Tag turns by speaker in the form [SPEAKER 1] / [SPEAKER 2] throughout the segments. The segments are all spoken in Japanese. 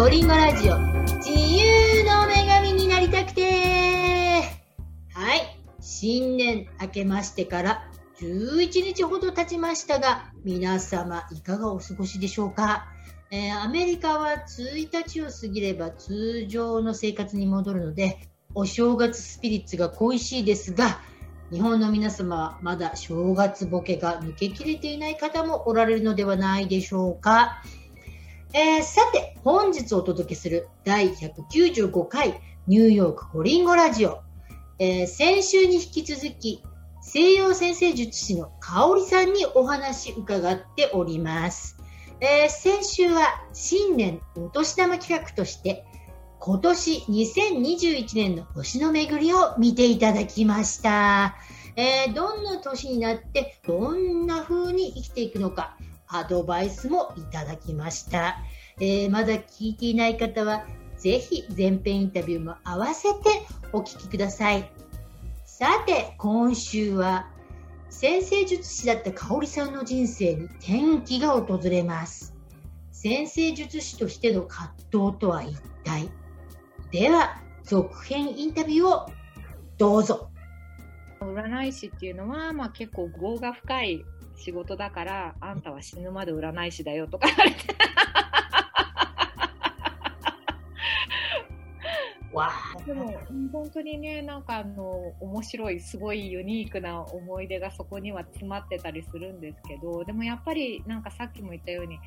[SPEAKER 1] コリンゴラジオ。自由の女神になりたくて。はい。新年明けましてから11日ほど経ちましたが皆様いかがお過ごしでしょうか、えー、アメリカは1日を過ぎれば通常の生活に戻るのでお正月スピリッツが恋しいですが日本の皆様はまだ正月ボケが抜けきれていない方もおられるのではないでしょうか？えー、さて、本日お届けする第195回ニューヨークコリンゴラジオ。えー、先週に引き続き、西洋先生術師の香織さんにお話伺っております。えー、先週は新年お年玉企画として今年2021年の星の巡りを見ていただきました。えー、どんな年になってどんな風に生きていくのかアドバイスもいただきました。えー、まだ聞いていない方はぜひ前編インタビューも合わせてお聞きください。さて、今週は先生術師だった香織さんの人生に転機が訪れます。先生術師としての葛藤とは一体？では、続編インタビューをどうぞ。
[SPEAKER 2] 占い師っていうのは、まあ、結構業が深い仕事だから、あんたは死ぬまで占い師だよとか言われて。わでも本当にねなんかあの面白いすごいユニークな思い出がそこには詰まってたりするんですけどでもやっぱりなんかさっきも言ったように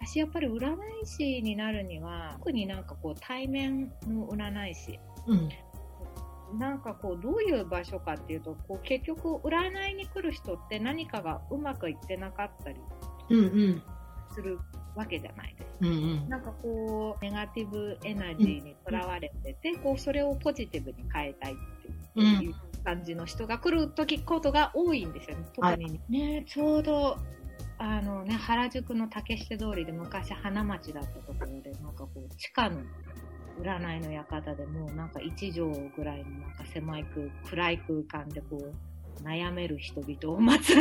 [SPEAKER 2] 私やっぱり占い師になるには特になんかこう対面の占い師、うん、なんかこうどういう場所かっていうとこう結局占いに来る人って何かがうまくいってなかったりするわけじゃないです。うんうん、なんかこうネガティブエナジーにとらわれてて、うん、こうそれをポジティブに変えたいっていう感じの人が来る時ことが多いんですよね。特にね、ねちょうどあのね、原宿の竹下通りで昔花町だったところで、なんかこう、地下の占いの館でもうなんか1畳ぐらいのなんか狭い空、暗い空間でこう、悩める人々を待つ。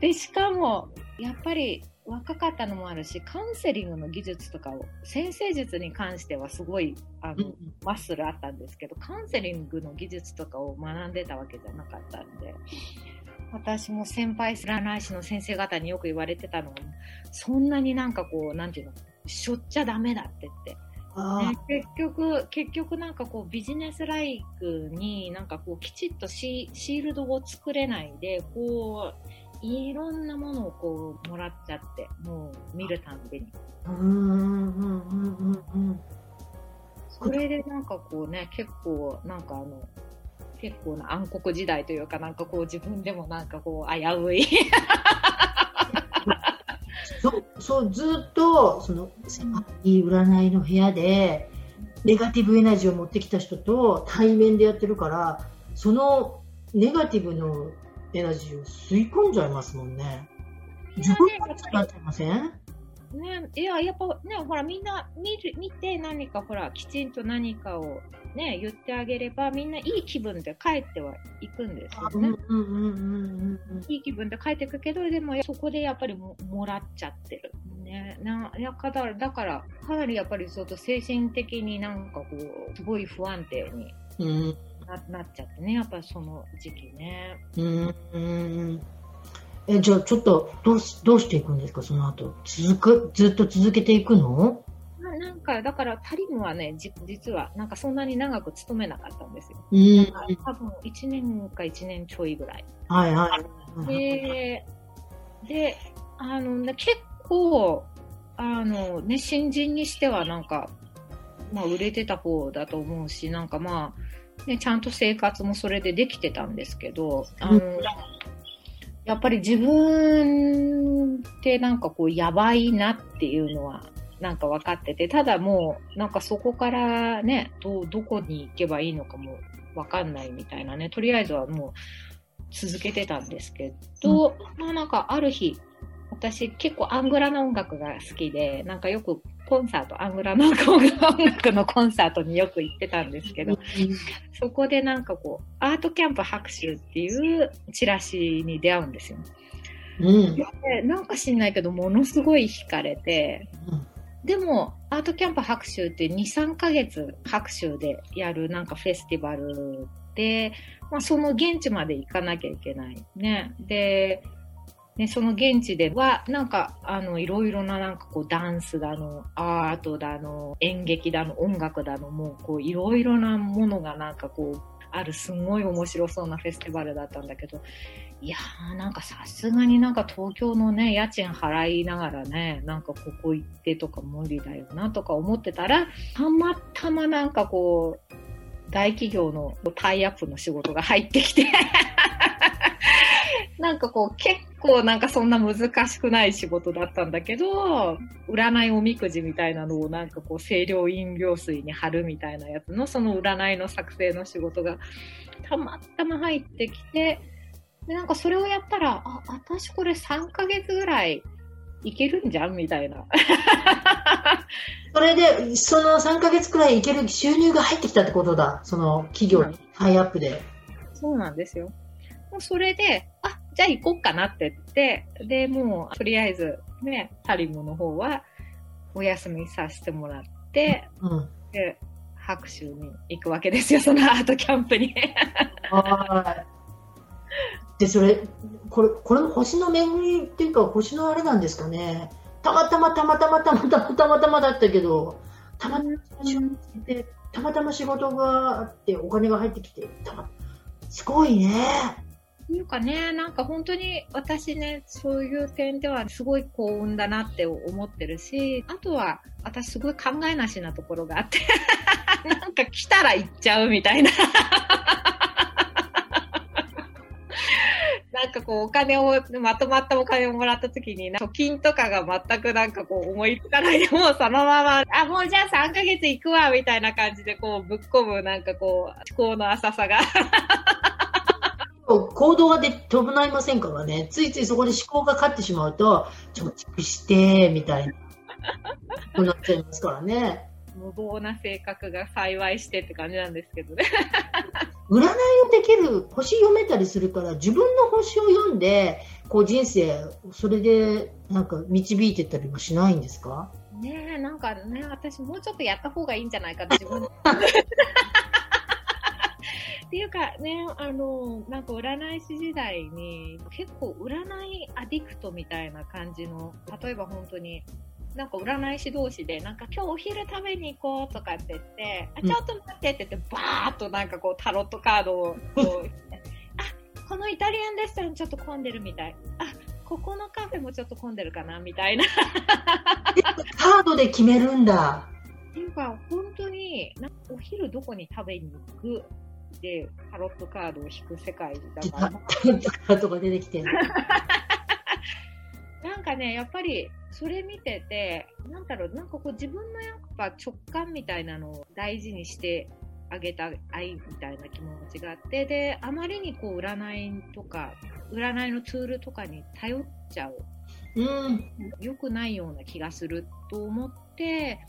[SPEAKER 2] で、しかも、やっぱり若かったのもあるし、カウンセリングの技術とかを、先生術に関してはすごい、あの、マッスルあったんですけど、カウンセリングの技術とかを学んでたわけじゃなかったんで、私も先輩占い師の先生方によく言われてたのは、そんなになんかこう、なんていうの、しょっちゃダメだって言って。ね、結局、結局なんかこうビジネスライクになんかこうきちっとシールドを作れないで、こう、いろんなものをこうもらっちゃって、もう見るたんびに。うんうんうんうんうん。それでなんかこうね、結構なんかあの、結構な暗黒時代というか、なんかこう自分でもなんかこう危うい
[SPEAKER 1] そう、そう、ずっと、その、狭い占いの部屋で、ネガティブエナジーを持ってきた人と対面でやってるから、そのネガティブのエナジーを吸い込んじゃいますもんね。自分が使っちゃいません？
[SPEAKER 2] ね、いや、やっぱね、ほら、みんな見る、見て何かほら、きちんと何かをね、言ってあげれば、みんないい気分で帰ってはいくんですよね。いい気分で帰っていくけど、でもそこでやっぱりももらっちゃってる。ね、ないやだからだからかなりやっぱりちょっと精神的になんかこうすごい不安定にな,、なっちゃってねやっぱりその時期ね。うん
[SPEAKER 1] えじゃあちょっとどうしどうしていくんですか？その後続くずっと続けていくの？
[SPEAKER 2] なんか、だから、タリムはね、じ実は、なんかそんなに長く勤めなかったんですよ。うん。多分、1年か1年ちょいぐらい。はいはい。で、で、あの、ね、結構、あの、ね、新人にしてはなんか、まあ、売れてた方だと思うし、なんかまあ、ね、ちゃんと生活もそれでできてたんですけど、あの、やっぱり自分ってなんかこうやばいなっていうのはなんか分かってて、ただもうなんかそこからね、どどこに行けばいいのかも分かんないみたいなね、とりあえずはもう続けてたんですけど、うん、まあなんかある日、私結構アングラな音楽が好きで、なんかよくコンサート、アングラの音楽のコンサートによく行ってたんですけど、そこでなんかこう、アートキャンプ拍手っていうチラシに出会うんですよ。
[SPEAKER 1] うん。
[SPEAKER 2] でなんか知んないけど、ものすごい惹かれて、でも、アートキャンプ白州って2、3ヶ月白州でやるなんかフェスティバルで、まあその現地まで行かなきゃいけない。ね。で、ね、その現地では、なんか、あの、いろいろな、なんかこう、ダンスだの、アートだの、演劇だの、音楽だの、もう、こう、いろいろなものが、なんかこう、あるすごい面白そうなフェスティバルだったんだけど、いやーなんかさすがになんか東京のね、家賃払いながらね、なんかここ行ってとか無理だよなとか思ってたら、たまたまなんかこう、大企業のタイアップの仕事が入ってきて、なんかこう結構なんかそんな難しくない仕事だったんだけど、占いおみくじみたいなのをなんかこう清涼飲料水に貼るみたいなやつのその占いの作成の仕事がたまたま入ってきて、でなんかそれをやったら、あ、私これ3ヶ月ぐらいいけるんじゃんみたいな。
[SPEAKER 1] それで、その3ヶ月くらいいける収入が入ってきたってことだ。その企業にタイアップで。
[SPEAKER 2] そうなんですよ。もうそれで、あ、じゃあ行こっかなって言って、で、もうとりあえずね、タリムの方はお休みさせてもらって、
[SPEAKER 1] うん。
[SPEAKER 2] で、白州に行くわけですよ、そのアートキャンプに。
[SPEAKER 1] はい。で、それ、これ、これも星の巡りっていうか、星のあれなんですかね。たまたまたまたまたまたまたまたまだったけど、たまたまたまたま仕事があって、お金が入ってきて、たますごいね。
[SPEAKER 2] っていうかね、なんか本当に私ね、そういう点ではすごい幸運だなって思ってるし、あとは私すごい考えなしなところがあって、なんか来たら行っちゃうみたいな。なんかこうお金を、まとまったお金をもらった時に、貯金とかが全くなんかこう思いつかないで、もうそのまま、あ、もうじゃあ3ヶ月行くわ、みたいな感じでこうぶっ込むなんかこう思考の浅さが。
[SPEAKER 1] 行動がで伴いませんからね。ついついそこで思考が勝ってしまうと、貯蓄して、みたいな、なっちゃいますからね。
[SPEAKER 2] 無謀な性格が幸いしてって感じなんですけどね。
[SPEAKER 1] 占いをできる星読めたりするから自分の星を読んでこう人生それでなんか導いてたりもしないんですか？
[SPEAKER 2] ねえ、なんかね、私もうちょっとやった方がいいんじゃないかって自分で っていうかね、あの、なんか占い師時代に結構占いアディクトみたいな感じの、例えば本当に、なんか占い師同士で、なんか今日お昼食べに行こうとかって言って、あ、ちょっと待ってって言って、バーっとなんかこうタロットカードを あ、このイタリアンレストランちょっと混んでるみたい。あ、ここのカフェもちょっと混んでるかなみたいな。
[SPEAKER 1] カードで決めるんだ
[SPEAKER 2] っていうか、本当に、お昼どこに食べに行くで、タロットカードを引く世界だから、
[SPEAKER 1] カードが出てきて
[SPEAKER 2] なんかね、やっぱり、それ見てて、なんだろう、なんかこう自分のやっぱ直感みたいなのを大事にしてあげた愛みたいな気持ちがあって、で、あまりにこう占いとか、占いのツールとかに頼っちゃう、
[SPEAKER 1] うん、
[SPEAKER 2] 良くないような気がすると思って、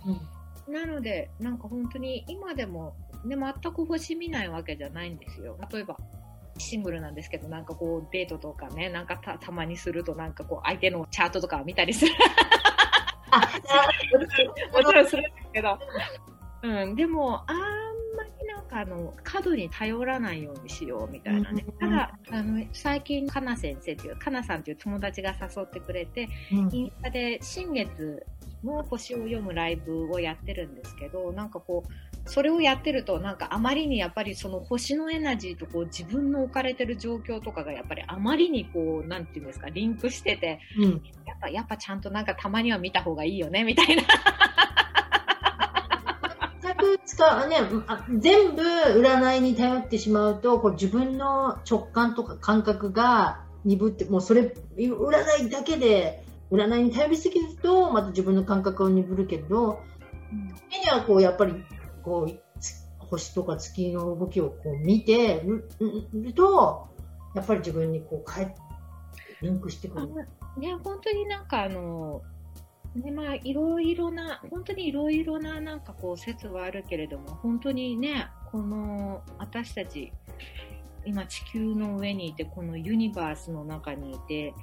[SPEAKER 2] なので、なんか本当に今でも、ね、全く星見ないわけじゃないんですよ。例えば、シングルなんですけど、なんかこうデートとかね、なんかたたまにするとなんかこう相手のチャートとか見たりする。
[SPEAKER 1] あ
[SPEAKER 2] もちろんするんですけど。うん、でも、あんまりなんかあの、過度に頼らないようにしようみたいなね。
[SPEAKER 1] うん
[SPEAKER 2] ただ、あの、最近、かな先生っていう、かなさんっていう友達が誘ってくれて、
[SPEAKER 1] うん
[SPEAKER 2] インスタで新月の星を読むライブをやってるんですけど、なんかこう、それをやってると、なんかあまりにやっぱりその星のエナジーとこう自分の置かれてる状況とかがやっぱりあまりにこう、なんていうんですか、リンクしてて、
[SPEAKER 1] うん、
[SPEAKER 2] やっぱ、やっぱちゃんとなんかたまには見た方がいいよね、みたいな。
[SPEAKER 1] 使うね、あ全部占いに頼ってしまうとこう自分の直感とか感覚が鈍ってもうそれ占いだけで占いに頼りすぎるとまた自分の感覚が鈍るけど時にはこうやっぱりこう星とか月の動きをこう見てるるとやっぱり自分にこう変えリンクしてくる。
[SPEAKER 2] ね、本当になんかあの、ね、まあ、いろいろな、本当にいろいろななんかこう説はあるけれども、本当にね、この私たち、今地球の上にいて、このユニバースの中にいて、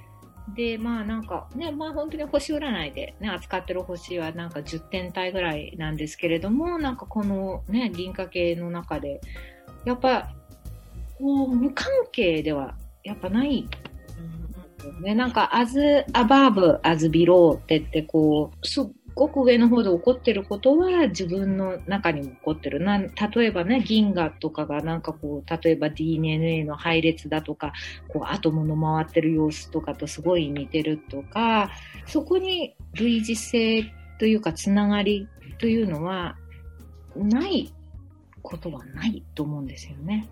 [SPEAKER 2] で、まあなんかね、まあ本当に星占いでね、扱ってる星はなんか10点体ぐらいなんですけれども、なんかこのね、銀河系の中で、やっぱ、こう、無関係ではやっぱないね、なんか、as above, as below って言って、こう、すっごく上の方で起こってることは自分の中にも起こってる。な例えばね、銀河とかがなんかこう、例えば DNA の配列だとか、こう、アトムの回ってる様子とかとすごい似てるとか、そこに類似性というか、つながりというのは、ないことはないと思うんですよね。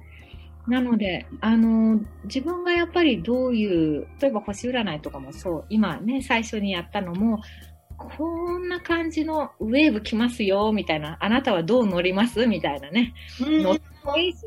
[SPEAKER 2] なので、あの、自分がやっぱりどういう、例えば星占いとかもそう、今ね、最初にやったのも、こんな感じのウェーブ来ますよ、みたいな、あなたはどう乗ります？みたいなね。乗ってもいいし、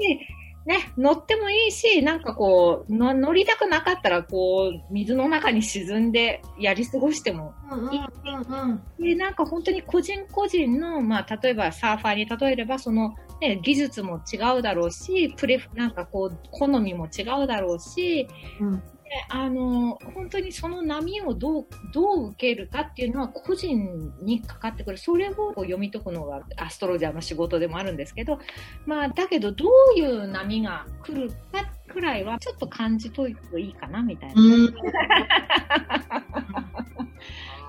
[SPEAKER 2] ね、乗ってもいいし、なんかこう、乗りたくなかったら、こう、水の中に沈んでやり過ごしてもいい。うんで、なんか本当に個人個人の、まあ、例えばサーファーに例えれば、その、ね、技術も違うだろうし、プレなんかこう、好みも違うだろうし、うん、あの本当にその波をどうどう受けるかっていうのは個人にかかってくるそれを読み解くのがアストロジャーの仕事でもあるんですけど、まあ、だけどどういう波が来るかくらいはちょっと感じといていいかなみたいな。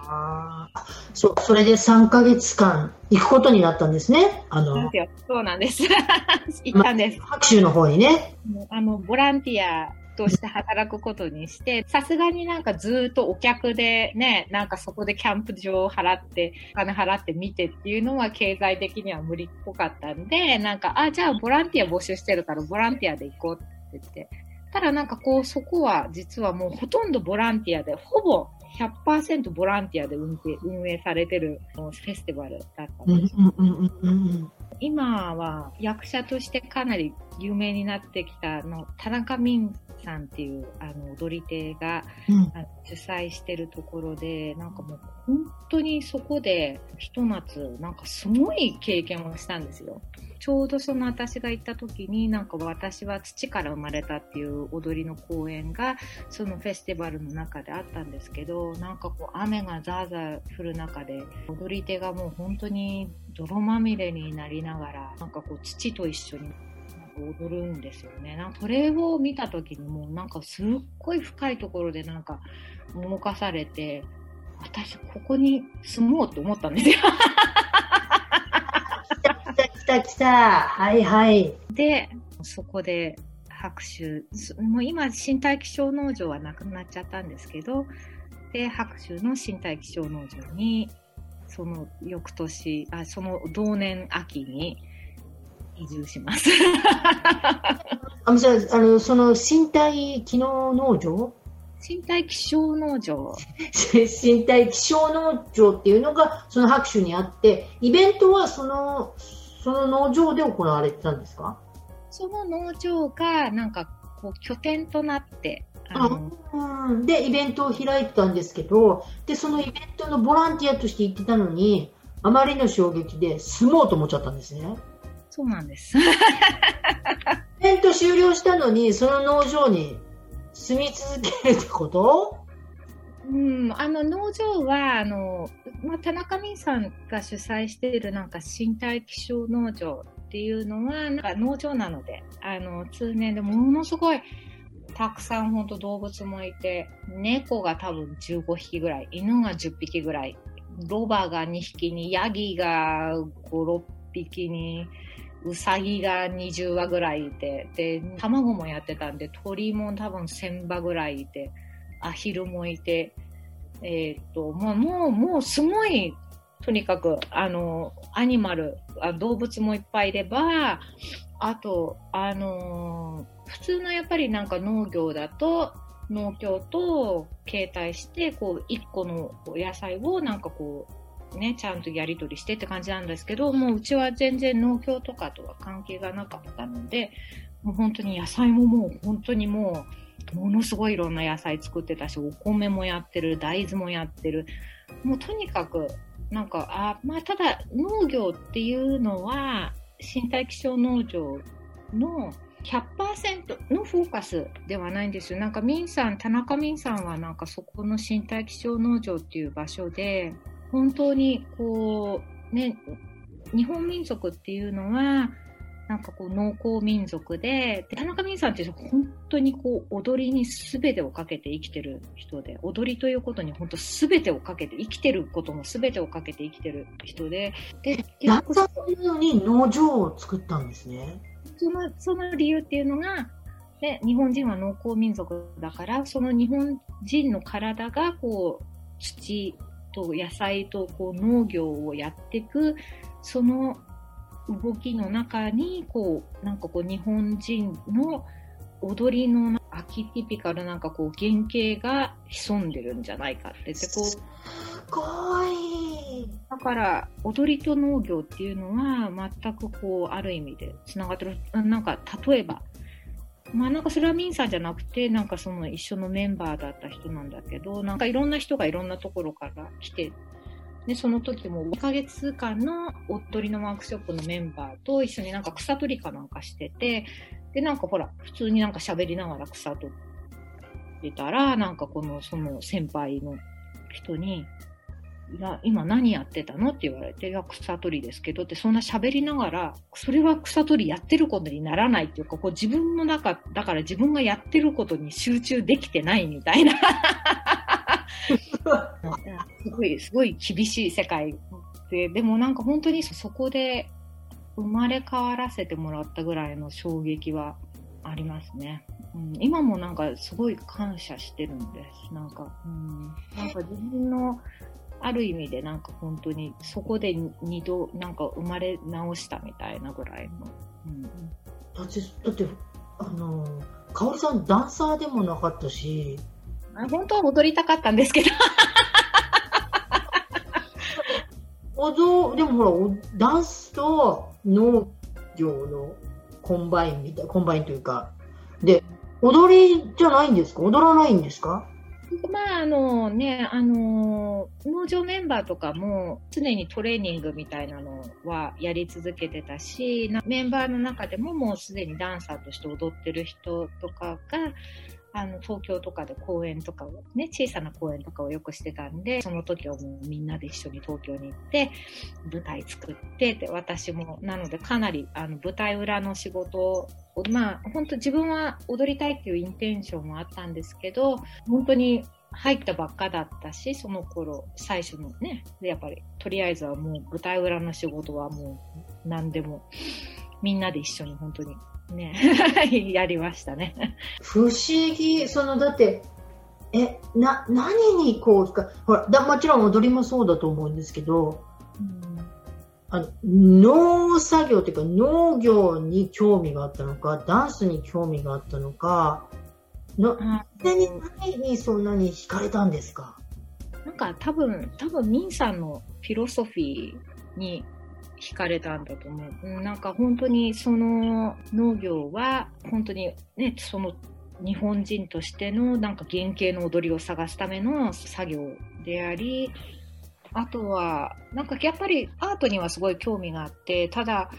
[SPEAKER 3] あそそれで3か月間行くことになったんですね。
[SPEAKER 2] あのそうなんです。行ったんです。
[SPEAKER 3] 白州の方にね。
[SPEAKER 2] あのボランティアとして働くことにして、さすがになんかずっとお客でね、なんかそこでキャンプ場を払って、お金払って見てっていうのは経済的には無理っぽかったんで、なんか、あ、じゃあボランティア募集してるからボランティアで行こうって言って。ただなんかこう、そこは実はもうほとんどボランティアで、ほぼ100%ボランティアで運営運営されてるフェスティバルだったんです。今は役者としてかなり有名になってきたの田中泯さんっていうあの踊り手が、うん、主催してるところでなんかもう本当にそこでひと夏なんかすごい経験をしたんですよ。ちょうどその私が行った時になんか私は土から生まれたっていう踊りの公演がそのフェスティバルの中であったんですけどなんかこう雨がザーザー降る中で踊り手がもう本当に泥まみれになりながらなんかこう土と一緒に踊るんですよね。なんかそれを見た時にもうなんかすっごい深いところでなんか動かされて私ここに住もうと思ったんですよ。
[SPEAKER 3] 来た来た。はいはい。
[SPEAKER 2] で、そこで拍手、もう今身体気象農場はなくなっちゃったんですけど、で、白州の身体気象農場に、その翌年、あその同年秋に移住します。
[SPEAKER 3] あじゃあの、その身体機能農場？
[SPEAKER 2] 身体気象農場。
[SPEAKER 3] 身体気象農場っていうのがその白州にあって、イベントはそのその農場で行われてたんですか？
[SPEAKER 2] その農場がなんかこう拠点となって
[SPEAKER 3] あのでイベントを開いてたんですけどでそのイベントのボランティアとして行ってたのにあまりの衝撃で住もうと思っちゃったんですね
[SPEAKER 2] そうなんです。イ
[SPEAKER 3] ベント終了したのにその農場に住み続けるってこと？
[SPEAKER 2] うん、あの農場はあの、まあ、田中美さんが主催しているなんか身体気象農場っていうのはなんか農場なのであの通年でものすごいたくさん本当動物もいて猫が多分15匹ぐらい犬が10匹ぐらいロバが2匹にヤギが56匹にウサギが20羽ぐらいいてで卵もやってたんで鳥も多分1000羽ぐらいいて。アヒルもいて、えっ、と、まあ、もう、もうすごい、とにかく、あの、アニマルあ、動物もいっぱいいれば、あと、あのー、普通のやっぱりなんか農業だと、農協と携帯して、こう、一個の野菜をなんかこう、ね、ちゃんとやり取りしてって感じなんですけど、もううちは全然農協とかとは関係がなかったので、もう本当に野菜ももう本当にもう、ものすごいいろんな野菜作ってたし、お米もやってる、大豆もやってる。もうとにかく、なんか、あ、まあただ農業っていうのは、身体気象農場の100%のフォーカスではないんですよ。なんかミンさん、田中ミンさんはなんかそこの身体気象農場っていう場所で、本当にこう、ね、日本民族っていうのは、なんかこう農耕民族で、で田中美さんって本当にこう踊りに全てをかけて生きてる人で、踊りということに本当全てをかけて、生きてることも全てをかけて生きてる人で、で、
[SPEAKER 1] ダンサーのに農場を作ったんですね。
[SPEAKER 2] その、その理由っていうのが、で、日本人は農耕民族だから、その日本人の体がこう、土と野菜とこう農業をやっていく、その動きの中に、こう、なんかこう、日本人の踊りのアキティピカルなんかこう、原型が潜んでるんじゃないかってって、こう、す
[SPEAKER 1] ごい。
[SPEAKER 2] だから、踊りと農業っていうのは、全くこう、ある意味で繋がってる。なんか、例えば、まあなんかそれはミンさんじゃなくて、なんかその一緒のメンバーだった人なんだけど、なんかいろんな人がいろんなところから来てで、その時も2ヶ月間のおっとりのワークショップのメンバーと一緒になんか草取りかなんかしてて、で、なんかほら、普通になんか喋りながら草取ってたら、なんかこの、その先輩の人に、いや、今何やってたのって言われて、いや、草取りですけどって、そんな喋りながら、それは草取りやってることにならないっていうか、こう自分の中、だから自分がやってることに集中できてないみたいなすごい、すごい厳しい世界で、でもなんか本当にそこで生まれ変わらせてもらったぐらいの衝撃はありますね。うん、今もなんかすごい感謝してるんです。なんか、うん、なんか自分のある意味でなんか本当にそこで二度なんか生まれ直したみたいなぐらいの。うん、
[SPEAKER 1] だって、だって、あの、かおりさんダンサーでもなかったし、
[SPEAKER 2] 本当は踊りたかったんですけど。
[SPEAKER 1] 踊、でもほら、ダンスと農業のコンバインみたい、コンバインというか、で、踊りじゃないんですか？踊らないんですか？
[SPEAKER 2] まあ、あのね、あの、農場メンバーとかも常にトレーニングみたいなのはやり続けてたし、メンバーの中でももうすでにダンサーとして踊ってる人とかが、あの、東京とかで公演とかを、ね、小さな公演とかをよくしてたんで、その時はもうみんなで一緒に東京に行って、舞台作ってで、私も、なのでかなり、あの、舞台裏の仕事を、まあ、本当自分は踊りたいっていうインテンションもあったんですけど、本当に入ったばっかだったし、その頃、最初のね、やっぱり、とりあえずはもう舞台裏の仕事はもう何でも、みんなで一緒に本当にね、やりましたね。
[SPEAKER 1] 不思議、その、だって、え、な、何にこう、ほら、だもちろん踊りもそうだと思うんですけど、うん、あの農作業っていうか農業に興味があったのか、ダンスに興味があったのか、の、何にそんなに惹かれたんですか？
[SPEAKER 2] なんか多分、多分、ミンさんのフィロソフィーに惹かれたんだと思う。なんか本当にその農業は本当にね、その日本人としてのなんか原型の踊りを探すための作業であり、あとは、なんかやっぱりアートにはすごい興味があって、ただ、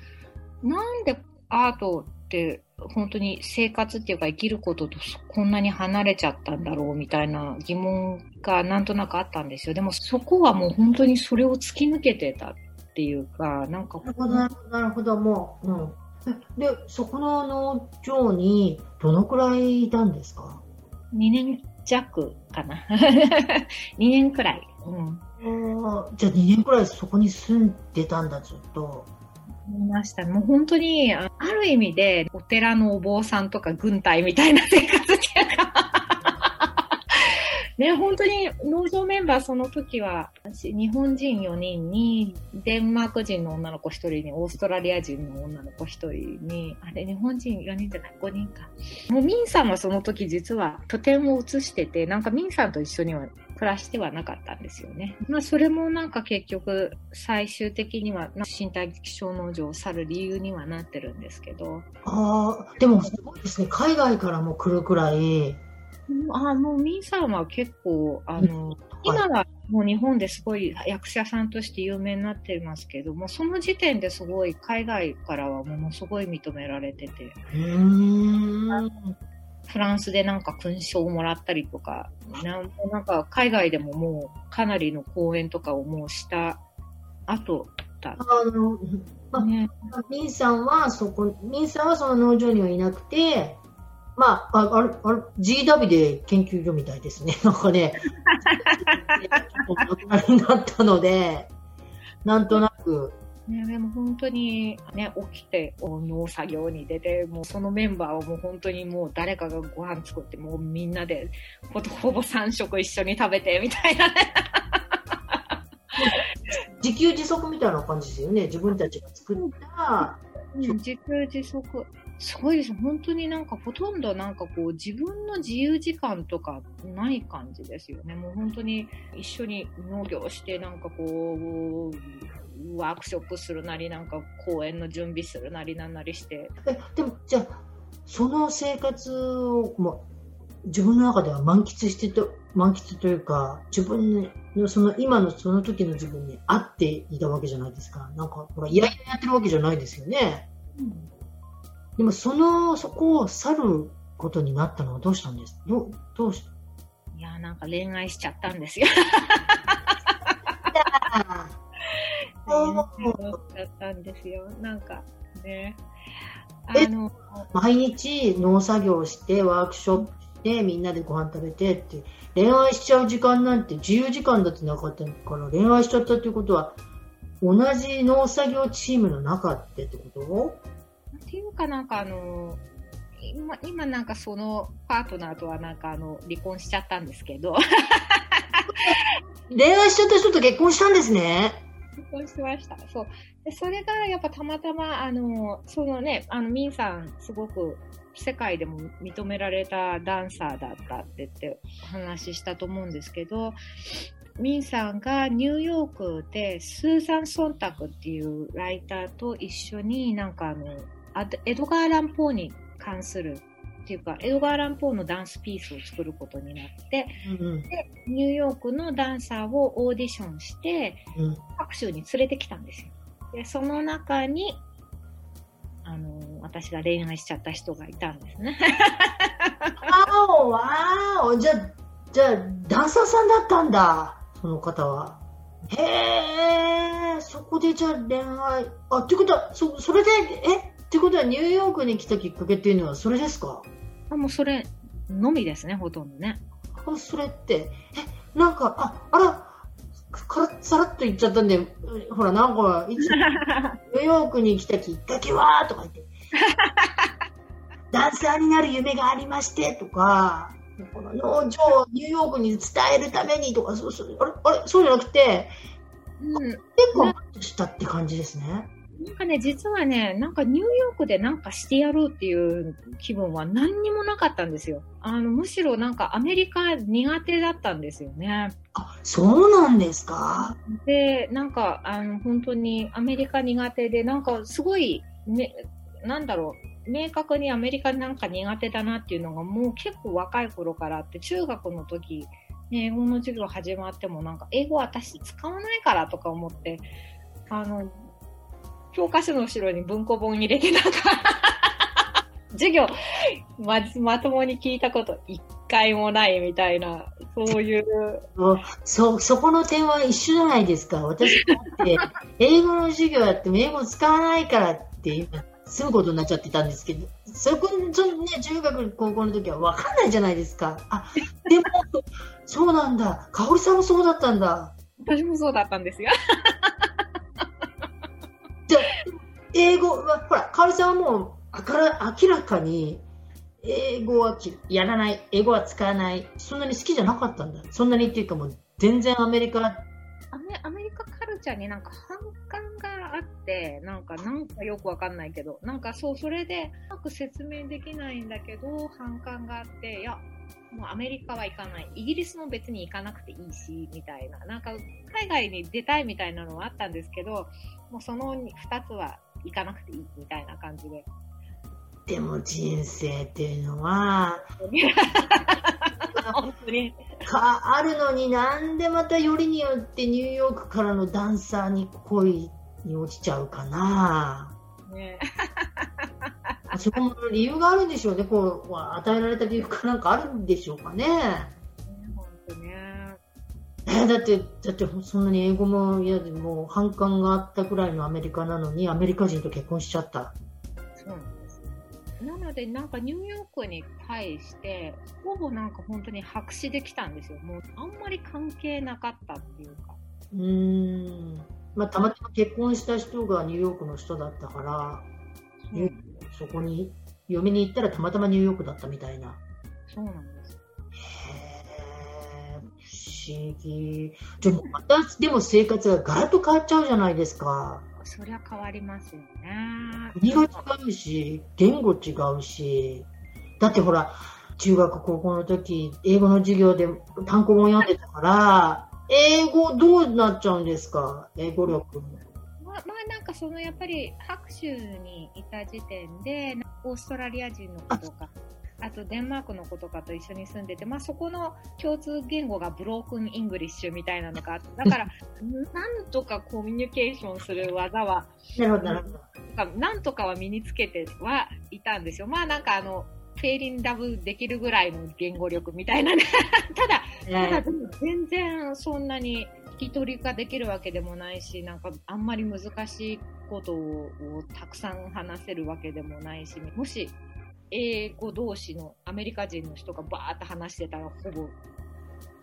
[SPEAKER 2] なんでアートって本当に生活っていうか生きることとこんなに離れちゃったんだろうみたいな疑問がなんとなくあったんですよ。でもそこはもう本当にそれを突き抜けてたていうか、なんか。
[SPEAKER 1] なるほど、なるほど、もう。うん。で、そこの農場にどのくらいいたんですか
[SPEAKER 2] ?2 年弱かな。2年くらい。うん。
[SPEAKER 1] じゃあ2年くらいそこに住んでたんだ、ずっと。
[SPEAKER 2] いました。もう本当に、ある意味で、お寺のお坊さんとか軍隊みたいな生活ね、本当に農場メンバーその時は、日本人4人に、デンマーク人の女の子1人に、オーストラリア人の女の子1人に、あれ、日本人4人じゃない、5人か。もうミンさんはその時実は拠点を移してて、なんかミンさんと一緒には暮らしてはなかったんですよね。まあそれもなんか結局最終的には身体気象農場を去る理由にはなってるんですけど。
[SPEAKER 1] ああ、でもすごいですね。海外からも来るくらい、
[SPEAKER 2] あもうミンさんは結構、あの、今はもう日本ですごい役者さんとして有名になってますけども、その時点ですごい海外からはものすごい認められてて。フランスでなんか勲章をもらったりとか、なんなんか海外でももうかなりの公演とかをもうした後だ
[SPEAKER 1] あの、まあ、ね、ミンさんはそこ、ミンさんはその農場にはいなくて、まあ、ああれ、あれ、GW で研究所みたいですね。なんかね、になったので、なんとなく。
[SPEAKER 2] ね、でも本当にね、起きて農作業に出て、もうそのメンバーをもう本当にもう誰かがご飯作って、もうみんなでほほぼ3食一緒に食べてみたいなね。
[SPEAKER 1] 自給自足みたいな感じですよね。自分たちが作った。
[SPEAKER 2] うん、自給自足。すごいです。本当になんかほとんどなんかこう自分の自由時間とかない感じですよね。もう本当に一緒に農業してなんかこう、ワークショップするなりなんか公演の準備するなりなんなりして。
[SPEAKER 1] え、でもじゃあ、その生活を、も自分の中では満喫してと、満喫というか、自分のその今のその時の自分に合っていたわけじゃないですか。なんか、ほら、いやいややってるわけじゃないですよね。うんでもその、そこを去ることになったのはどうしたんです？どどうし
[SPEAKER 2] いや、なんか恋愛しちゃったんですよ。恋愛しちゃったんですよ。なんかね。
[SPEAKER 1] あの毎日農作業してワークショップしてみんなでご飯食べてって恋愛しちゃう時間なんて自由時間だってなかったから恋愛しちゃったっていうことは同じ農作業チームの中ってってこと？
[SPEAKER 2] っていうかなんかあの、今、今なんかそのパートナーとはなんかあの、離婚しちゃったんですけど。
[SPEAKER 1] 恋愛しちゃった人と結婚したんですね。
[SPEAKER 2] 結婚しました。そう。で、それがやっぱたまたま、あの、そのね、あの、ミンさん、すごく世界でも認められたダンサーだったって言って話したと思うんですけど、ミンさんがニューヨークでスーザン・ソンタクっていうライターと一緒になんかあの、エドガー・ランポーに関するっていうか、エドガー・ランポーのダンスピースを作ることになって、うん、で、ニューヨークのダンサーをオーディションして、うん、各州に連れてきたんですよ。で、その中に、あのー、私が恋愛しちゃった人がいたんですね。
[SPEAKER 1] わお、わお、じゃあ、じゃあ、ダンサーさんだったんだ、その方は。へえ、そこでじゃあ恋愛、あ、ってことは、そ、それで、え？ってことはニューヨークに来たきっかけっていうのはそれですか？
[SPEAKER 2] あもうそれのみですね、ほとんどね。
[SPEAKER 1] あそれって、え、なんか、あ、あら、からさらっと言っちゃったんで、ほら、なんか、いつ、ニューヨークに来たきっかけはとか言って、ダンサーになる夢がありましてとか、この農場をニューヨークに伝えるためにとか、そうそうあれあれそうじゃなくて、うん、結構したって感じですね。
[SPEAKER 2] なんかね、実はね、なんかニューヨークでなんかしてやろうっていう気分は何にもなかったんですよ。あの、むしろなんかアメリカ苦手だったんですよね。
[SPEAKER 1] あ、そうなんですか？
[SPEAKER 2] で、なんか、あの、本当にアメリカ苦手で、なんかすごい、ね、なんだろう、明確にアメリカなんか苦手だなっていうのがもう結構若い頃からあって、中学の時、ね、英語の授業始まってもなんか英語私使わないからとか思って、あの、教科書の後ろに文庫本入れてなんか授業ま、まともに聞いたこと一回もないみたいな、そういう。
[SPEAKER 1] そ、そこの点は一緒じゃないですか。私だって、英語の授業やっても英語使わないからって今、済むことになっちゃってたんですけど、そこ、そのね、中学、高校の時は分かんないじゃないですか。あ、でも、そうなんだ。かおりさんもそうだったんだ。
[SPEAKER 2] 私もそうだったんですよ。
[SPEAKER 1] 英語は、ほら、かおりさんはもう、あから明らかに、英語はやらない、英語は使わない、そんなに好きじゃなかったんだ。そんなにっていうかもう、全然アメリカ。
[SPEAKER 2] アメアメリカカルチャーになんか反感があって、なんか、なんかよくわかんないけど、なんかそう、それで、うまく説明できないんだけど、反感があって、いや、もうアメリカは行かない。イギリスも別に行かなくていいし、みたいな。なんか、海外に出たいみたいなのはあったんですけど、もうその2つは行かなくていいみたいな感じで。
[SPEAKER 1] でも人生っていうのは、
[SPEAKER 2] 本当に。
[SPEAKER 1] かあるのになんでまたよりによってニューヨークからのダンサーに恋に落ちちゃうかな。
[SPEAKER 2] ね
[SPEAKER 1] そこも理由があるんでしょうね。こう、与えられた理由かなんかあるんでしょうかね。えーだって、だってそんなに英語も嫌でもう反感があったくらいのアメリカなのにアメリカ人と結婚しちゃった。
[SPEAKER 2] そうなんです。なので、なんかニューヨークに対して、ほぼなんか本当に白紙できたんですよ。もうあんまり関係なかったっていうか。
[SPEAKER 1] うーん。まあ、たまたま結婚した人がニューヨークの人だったから、
[SPEAKER 2] そう
[SPEAKER 1] そこに嫁に行ったらたまたまニューヨークだったみたいな。
[SPEAKER 2] そうなんです。
[SPEAKER 1] 思議。でもまた、でも生活がガラッと変わっちゃうじゃないですか。
[SPEAKER 2] そりゃ変わりますよね。
[SPEAKER 1] 国が違うし、言語違うし。だってほら、中学高校の時、英語の授業で単語も読んでたから、英語どうなっちゃうんですか？英語力。
[SPEAKER 2] まあ、まあなんかそのやっぱり白州にいた時点でオーストラリア人の子とかあとデンマークの子とかと一緒に住んでて、まあ、そこの共通言語がブロークン・イングリッシュみたいなのがあってだから なんとかコミュニケーションする技は
[SPEAKER 1] なるほど、なるほど。
[SPEAKER 2] なんとかは身につけてはいたんですよ。まあなんかあのフェイリンダブできるぐらいの言語力みたいなね ただただ全然そんなに聞き取りができるわけでもないし、なんかあんまり難しいことをたくさん話せるわけでもないし、もし英語同士のアメリカ人の人がバーって話してたらほぼ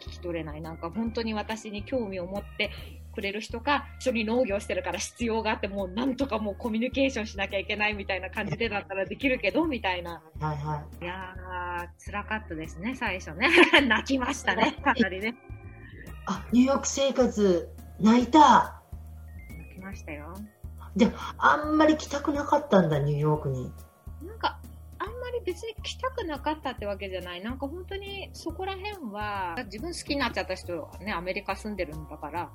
[SPEAKER 2] 聞き取れない。なんか本当に私に興味を持ってくれる人が一緒に農業してるから必要があってもうなんとかもうコミュニケーションしなきゃいけないみたいな感じでだったらできるけどみたいな。
[SPEAKER 1] はいはい
[SPEAKER 2] やー、辛かったですね、最初ね。泣きましたね、かなりね。
[SPEAKER 1] い。あ、ニューヨーク生活、泣いた。
[SPEAKER 2] 泣きましたよ。
[SPEAKER 1] あんまり来たくなかったんだ、ニューヨークに。
[SPEAKER 2] 別に来たくなかったってわけじゃない。なんか本当にそこら辺は、自分好きになっちゃった人はね、アメリカ住んでるんだから、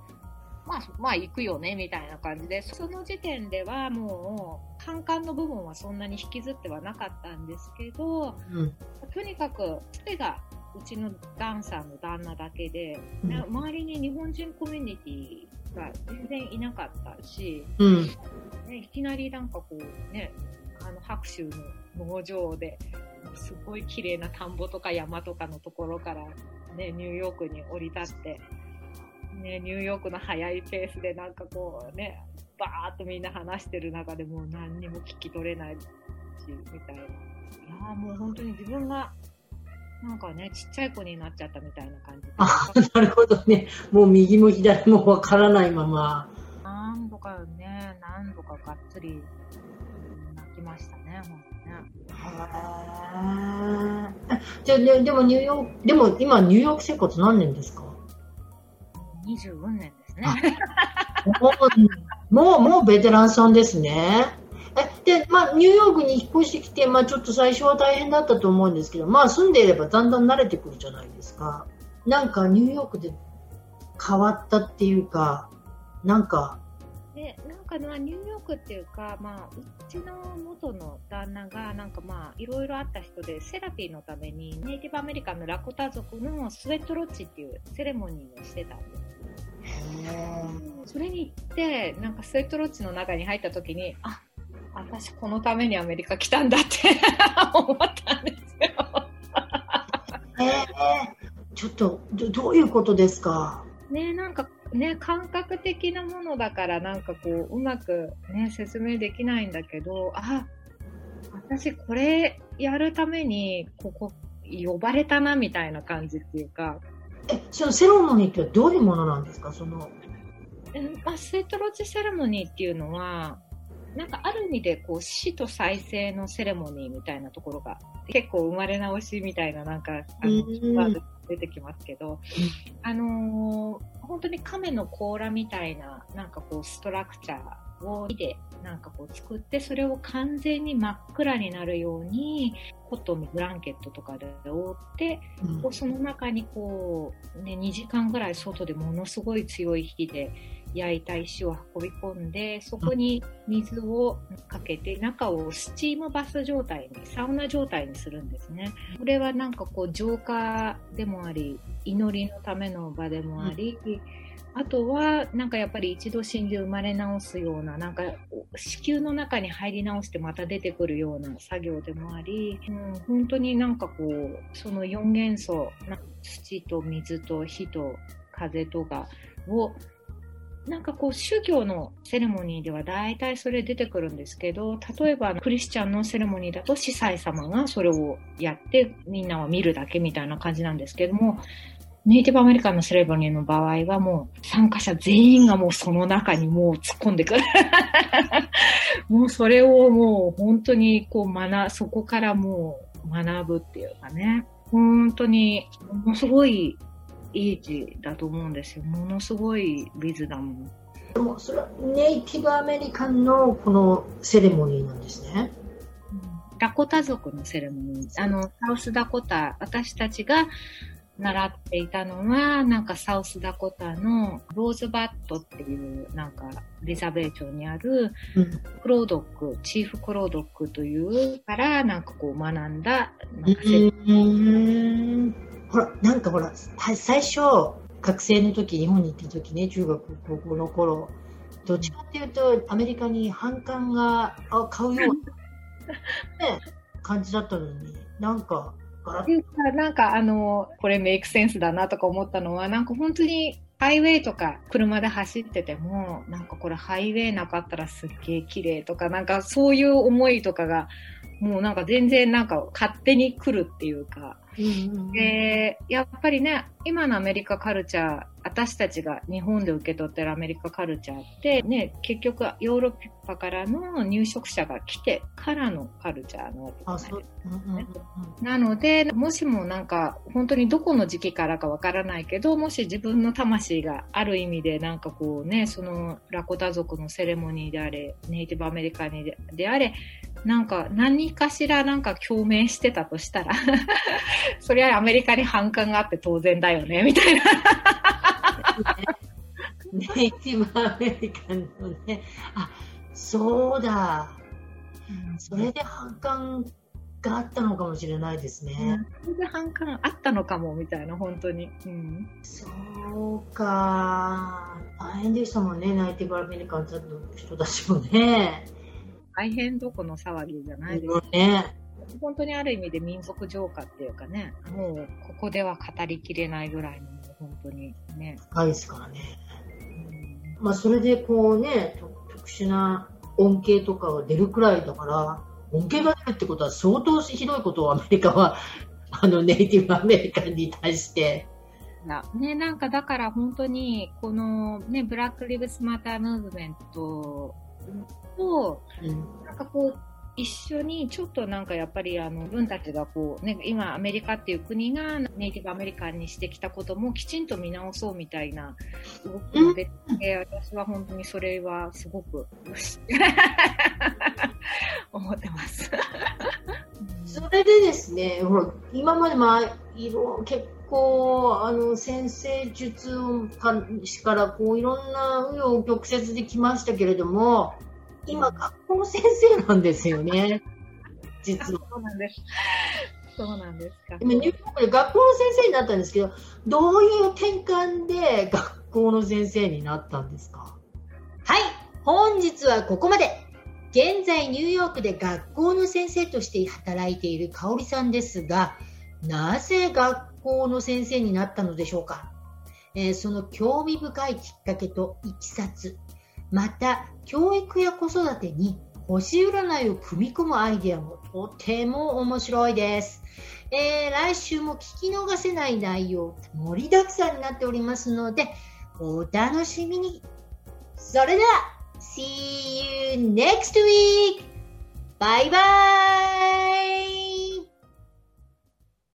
[SPEAKER 2] まあ、まあ行くよね、みたいな感じで、その時点ではもう、反感の部分はそんなに引きずってはなかったんですけど、
[SPEAKER 1] うん。
[SPEAKER 2] とにかく、それがうちのダンサーの旦那だけで、
[SPEAKER 1] うん
[SPEAKER 2] ね周りに日本人コミュニティが全然いなかったし、
[SPEAKER 1] うん。
[SPEAKER 2] ね、いきなりなんかこうね、あの白州の農場ですごい綺麗な田んぼとか山とかのところからね、ニューヨークに降り立って、ね、ニューヨークの速いペースでなんかこうね、バーっとみんな話してる中でもう何にも聞き取れないし、みたいな。いやーもう本当に自分がなんかね、ちっちゃい子になっちゃったみたいな感じで。
[SPEAKER 1] あ、なるほどね。もう右も左もわからないまま。
[SPEAKER 2] 何度かね、何度かがっつり
[SPEAKER 1] じゃあ、ね、でもニューヨーク、でも今ニューヨーク生活何年ですか
[SPEAKER 2] ？24年ですね。
[SPEAKER 1] もう、もう、もうベテランさんですね。え、で、まあ、ニューヨークに引っ越してきて、まあ、ちょっと最初は大変だったと思うんですけど、まあ、住んでいればだんだん慣れてくるじゃないですか。なんか、ニューヨークで変わったっていうか、なんか、
[SPEAKER 2] で、なんかまあニューヨークっていうか、まあ、うちの元の旦那が、なんかまあ、いろいろあった人で、セラピーのために、ネイティブアメリカンのラコタ族のスウェットロッチっていうセレモニーをしてたんです。それに行って、なんかスウェットロッチの中に入った時に、あ、私このためにアメリカ来たんだって思ったんですよ。
[SPEAKER 1] えー、ちょっとど、どういうことですか？
[SPEAKER 2] ねなんかね、感覚的なものだからなんかこう、うまくね、説明できないんだけど、あ、私これやるためにここ呼ばれたなみたいな感じっていうか、
[SPEAKER 1] え、そのセレモニーってどういうものなんですか？その、
[SPEAKER 2] うんまあ、スウェットロッチセレモニーっていうのは、なんかある意味でこう死と再生のセレモニーみたいなところが結構生まれ直しみたいななんかあのワード出てきますけど、あのー本当に亀の甲羅みたいななんかこうストラクチャーを木でなんかこう作ってそれを完全に真っ暗になるようにコットンのブランケットとかで覆って
[SPEAKER 1] うん。
[SPEAKER 2] その中にこう、ね、2時間ぐらい外でものすごい強い火で焼いた石を運び込んで、そこに水をかけて、中をスチームバス状態に、サウナ状態にするんですね。これはなんかこう浄化でもあり、祈りのための場でもあり、うんあとは、なんかやっぱり一度死んで生まれ直すような、なんか子宮の中に入り直してまた出てくるような作業でもあり、うん、本当になんかこう、その4元素、土と水と火と風とかを、なんかこう宗教のセレモニーでは大体それ出てくるんですけど、例えばクリスチャンのセレモニーだと司祭様がそれをやってみんなは見るだけみたいな感じなんですけども、ネイティブアメリカンのセレブニーの場合はもう参加者全員がもうその中にもう突っ込んでくる。もうそれをもう本当にこう学、そこからもう学ぶっていうかね。本当にものすごいいい字だと思うんですよ。ものすごいビズダム。
[SPEAKER 1] でもそれはネイティブアメリカンのこのセレモニーなんですね。
[SPEAKER 2] ダコタ族のセレモニー。あの、サウスダコタ、私たちが習っていたのは、なんかサウスダコタのローズバットっていう、なんかリザベー町にある、クロードック、チーフクロードックというから、なんかこう学んだ、なんか
[SPEAKER 1] ほら、なんかほら、最初、学生の時、日本に行った時ね、中学、高校の頃、どっちかっていうと、アメリカに反感が買うような、ね、感じだったのに、なんか、
[SPEAKER 2] なんかあの、これメイクセンスだなとか思ったのは、なんか本当にハイウェイとか車で走ってても、なんかこれハイウェイなかったらすっげえ綺麗とか、なんかそういう思いとかが、もうなんか全然なんか勝手に来るっていうか、で、やっぱりね、今のアメリカカルチャー、私たちが日本で受け取ってるアメリカカルチャーって、ね、結局ヨーロッパからの入植者が来てからのカルチャーのわけですね。なので、もしもなんか、本当にどこの時期からかわからないけど、もし自分の魂がある意味でなんかこうね、そのラコタ族のセレモニーであれ、ネイティブアメリカにであれ、なんか何かしらなんか共鳴してたとしたら そりゃアメリカに反感があって当然だよね、みたいな
[SPEAKER 1] ネイティブアメリカンのね、あ、そうだ。それで反感があったのかもしれないですね。
[SPEAKER 2] それで反感あったのかも、みたいな、本当に。うん、
[SPEAKER 1] そうか。大変でしたもんね、ネイティブアメリカンの人たちもね。
[SPEAKER 2] 大変どこの騒ぎじゃないですか。ね。本当にある意味で民族浄化っていうかね、もうここでは語りきれないぐらいの、本当にね。
[SPEAKER 1] 深いですからね。うん、まあ、それでこうね、特殊な恩恵とかが出るくらいだから、恩恵が出るってことは相当ひどいことをアメリカは、あの、ネイティブアメリカンに対して、
[SPEAKER 2] ね、なんかだから本当に、このね、ブラック・リブス・マター・ムーブメントと、うん、なんかこう、一緒にちょっとなんかやっぱりあの自分たちがこう、ね、今アメリカっていう国がネイティブアメリカンにしてきたこともきちんと見直そうみたいな動きが出て、私は本当にそれはすごく 思ってます。
[SPEAKER 1] それでですね、ほら今までまあいろ結構あの先生術からこういろんな紆余曲折できましたけれども、今、学校の先生なんですよね。実は。
[SPEAKER 2] そうなんです。そうなんですか。
[SPEAKER 1] 今、ニューヨークで学校の先生になったんですけど、どういう転換で学校の先生になったんですか？
[SPEAKER 3] はい、本日はここまで。現在、ニューヨークで学校の先生として働いている香織さんですが、なぜ学校の先生になったのでしょうか、えー、その興味深いきっかけといきさつ、また、教育や子育てに星占いを組み込むアイデアもとても面白いです。えー、来週も聞き逃せない内容盛りだくさんになっておりますので、お楽しみに。それでは、See you next week! バイバイ